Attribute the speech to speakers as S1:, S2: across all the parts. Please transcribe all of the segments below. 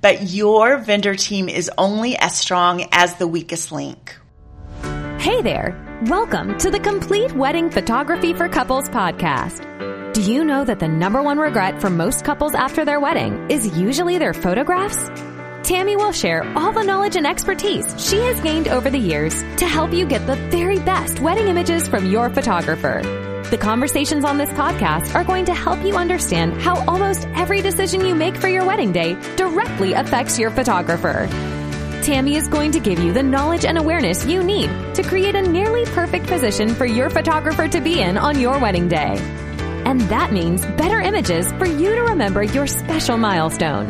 S1: but your vendor team is only as strong as the weakest link.
S2: Hey there. Welcome to the Complete Wedding Photography for Couples podcast. Do you know that the number one regret for most couples after their wedding is usually their photographs? Tammy will share all the knowledge and expertise she has gained over the years to help you get the very best wedding images from your photographer. The conversations on this podcast are going to help you understand how almost every decision you make for your wedding day directly affects your photographer. Tammy is going to give you the knowledge and awareness you need to create a nearly perfect position for your photographer to be in on your wedding day. And that means better images for you to remember your special milestone.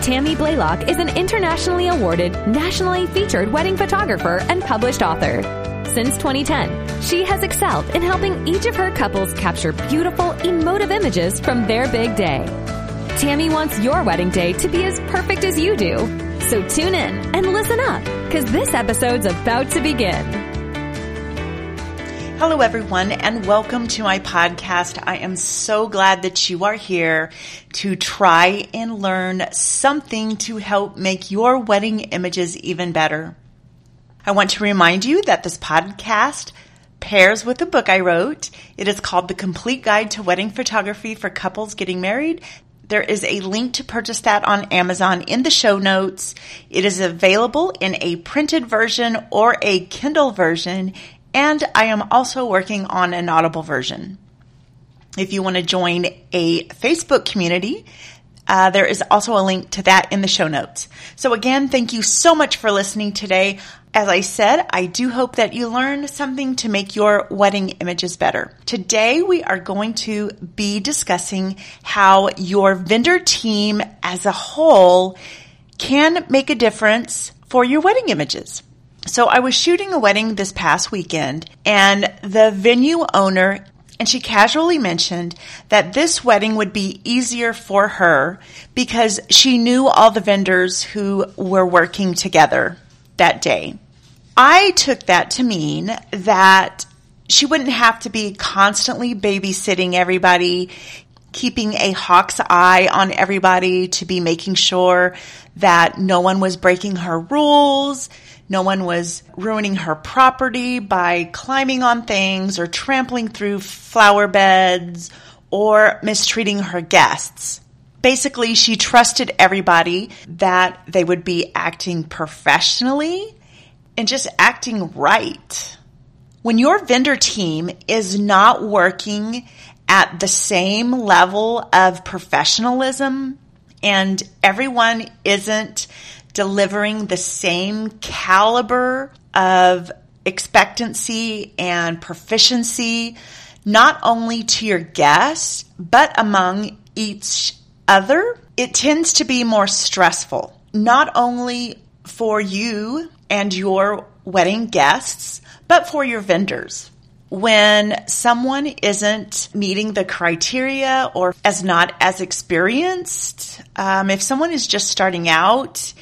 S2: Tammy Blaylock is an internationally awarded, nationally featured wedding photographer and published author. Since 2010, she has excelled in helping each of her couples capture beautiful, emotive images from their big day. Tammy wants your wedding day to be as perfect as you do. So tune in and listen up, because this episode's about to begin.
S1: Hello, everyone, and welcome to my podcast. I am so glad that you are here to try and learn something to help make your wedding images even better. I want to remind you that this podcast pairs with a book I wrote. It is called The Complete Guide to Wedding Photography for Couples Getting Married. There is a link to purchase that on Amazon in the show notes. It is available in a printed version or a Kindle version, and I am also working on an Audible version. If you want to join a Facebook community, uh, there is also a link to that in the show notes. So again, thank you so much for listening today. As I said, I do hope that you learned something to make your wedding images better. Today we are going to be discussing how your vendor team as a whole can make a difference for your wedding images. So I was shooting a wedding this past weekend and the venue owner and she casually mentioned that this wedding would be easier for her because she knew all the vendors who were working together that day. I took that to mean that she wouldn't have to be constantly babysitting everybody, keeping a hawk's eye on everybody to be making sure that no one was breaking her rules, no one was ruining her property by climbing on things or trampling through flower beds or mistreating her guests. Basically, she trusted everybody that they would be acting professionally and just acting right. When your vendor team is not working at the same level of professionalism and everyone isn't delivering the same caliber of expectancy and proficiency, not only to your guests, but among each other, it tends to be more stressful, not only for you and your wedding guests, but for your vendors. When someone isn't meeting the criteria or as not as experienced, um, if someone is just starting out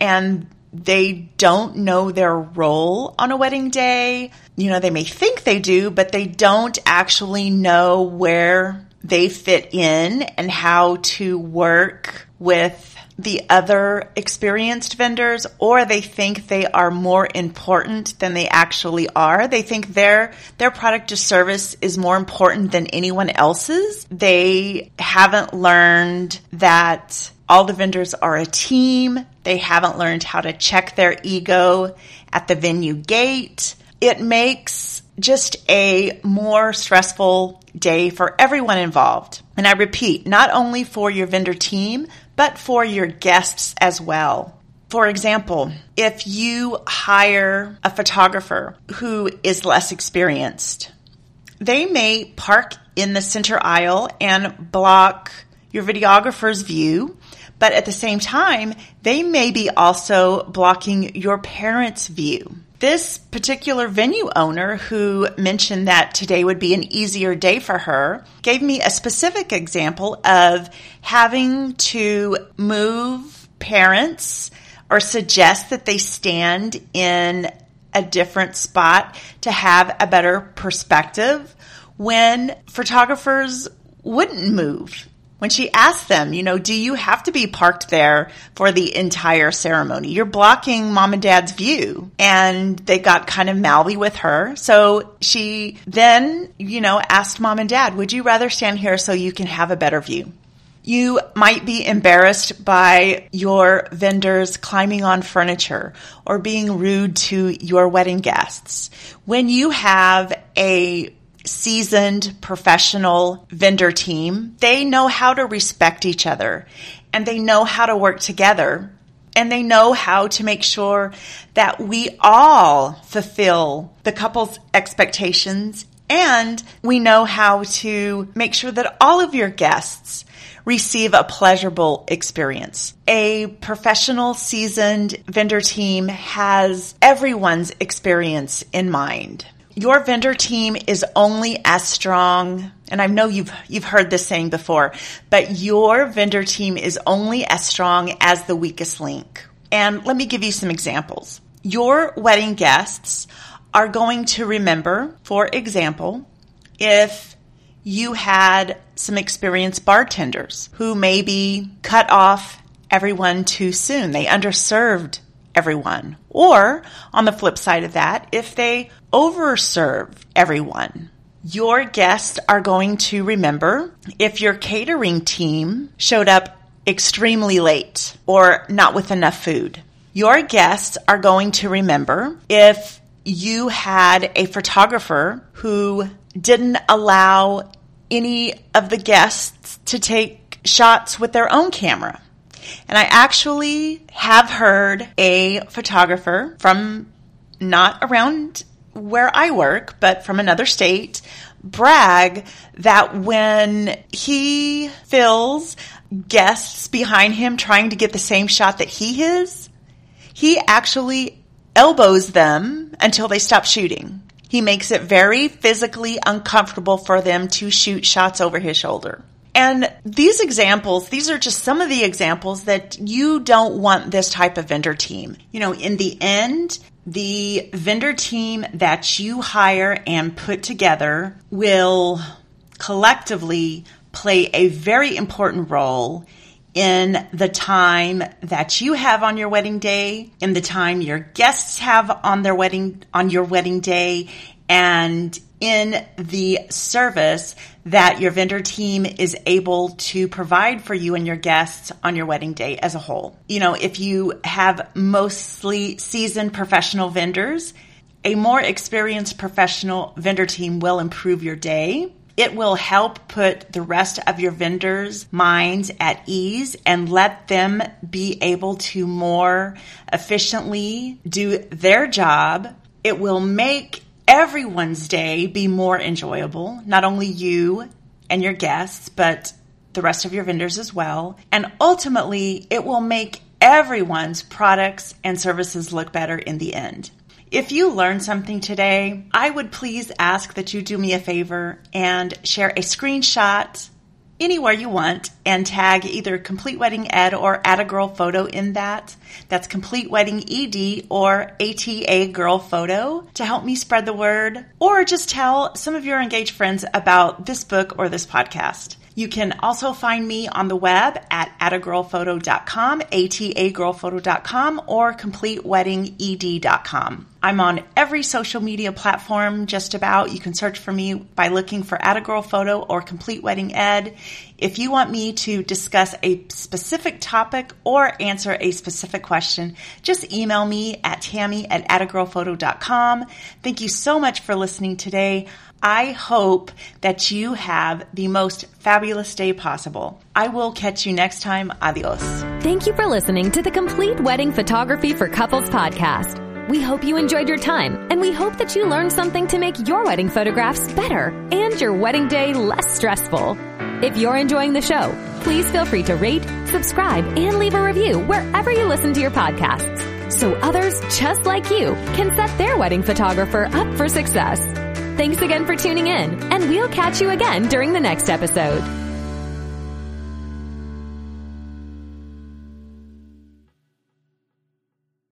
S1: and they don't know their role on a wedding day, you know, they may think they do, but they don't actually know where they fit in and how to work with the other experienced vendors or they think they are more important than they actually are. They think their their product or service is more important than anyone else's. They haven't learned that all the vendors are a team. They haven't learned how to check their ego at the venue gate. It makes just a more stressful day for everyone involved. And I repeat, not only for your vendor team, but for your guests as well. For example, if you hire a photographer who is less experienced, they may park in the center aisle and block your videographer's view, but at the same time, they may be also blocking your parents' view. This particular venue owner who mentioned that today would be an easier day for her gave me a specific example of having to move parents or suggest that they stand in a different spot to have a better perspective when photographers wouldn't move when she asked them, you know, do you have to be parked there for the entire ceremony? You're blocking mom and dad's view. And they got kind of mouthy with her. So she then, you know, asked mom and dad, would you rather stand here so you can have a better view? You might be embarrassed by your vendors climbing on furniture or being rude to your wedding guests. When you have a seasoned professional vendor team. They know how to respect each other and they know how to work together and they know how to make sure that we all fulfill the couple's expectations and we know how to make sure that all of your guests receive a pleasurable experience. A professional seasoned vendor team has everyone's experience in mind your vendor team is only as strong and I know you've you've heard this saying before, but your vendor team is only as strong as the weakest link. And let me give you some examples. Your wedding guests are going to remember, for example, if you had some experienced bartenders who maybe cut off everyone too soon. They underserved everyone. Or on the flip side of that, if they overserve everyone, your guests are going to remember if your catering team showed up extremely late or not with enough food. Your guests are going to remember if you had a photographer who didn't allow any of the guests to take shots with their own camera. And I actually have heard a photographer from not around where I work, but from another state, brag that when he fills guests behind him trying to get the same shot that he is, he actually elbows them until they stop shooting. He makes it very physically uncomfortable for them to shoot shots over his shoulder. And these examples, these are just some of the examples that you don't want this type of vendor team. You know, in the end, the vendor team that you hire and put together will collectively play a very important role in the time that you have on your wedding day, in the time your guests have on their wedding, on your wedding day, and in the service that your vendor team is able to provide for you and your guests on your wedding day as a whole. You know, if you have mostly seasoned professional vendors, a more experienced professional vendor team will improve your day. It will help put the rest of your vendors' minds at ease and let them be able to more efficiently do their job. It will make everyone's day be more enjoyable, not only you and your guests, but the rest of your vendors as well. And ultimately, it will make everyone's products and services look better in the end. If you learned something today, I would please ask that you do me a favor and share a screenshot anywhere you want and tag either Complete Wedding Ed or Atta Girl Photo in that. That's Complete Wedding ED or Atta Girl Photo to help me spread the word or just tell some of your engaged friends about this book or this podcast. You can also find me on the web at attagirlphoto.com, atagirlphoto.com, or completeweddinged.com. I'm on every social media platform just about. You can search for me by looking for Atta Girl Photo or Complete Wedding Ed. If you want me to discuss a specific topic or answer a specific question, just email me at tammy at attagirlphoto.com. Thank you so much for listening today. I hope that you have the most fabulous day possible. I will catch you next time. Adios.
S2: Thank you for listening to the Complete Wedding Photography for Couples podcast. We hope you enjoyed your time and we hope that you learned something to make your wedding photographs better and your wedding day less stressful. If you're enjoying the show, please feel free to rate, subscribe, and leave a review wherever you listen to your podcasts so others just like you can set their wedding photographer up for success. Thanks again for tuning in, and we'll catch you again during the next episode.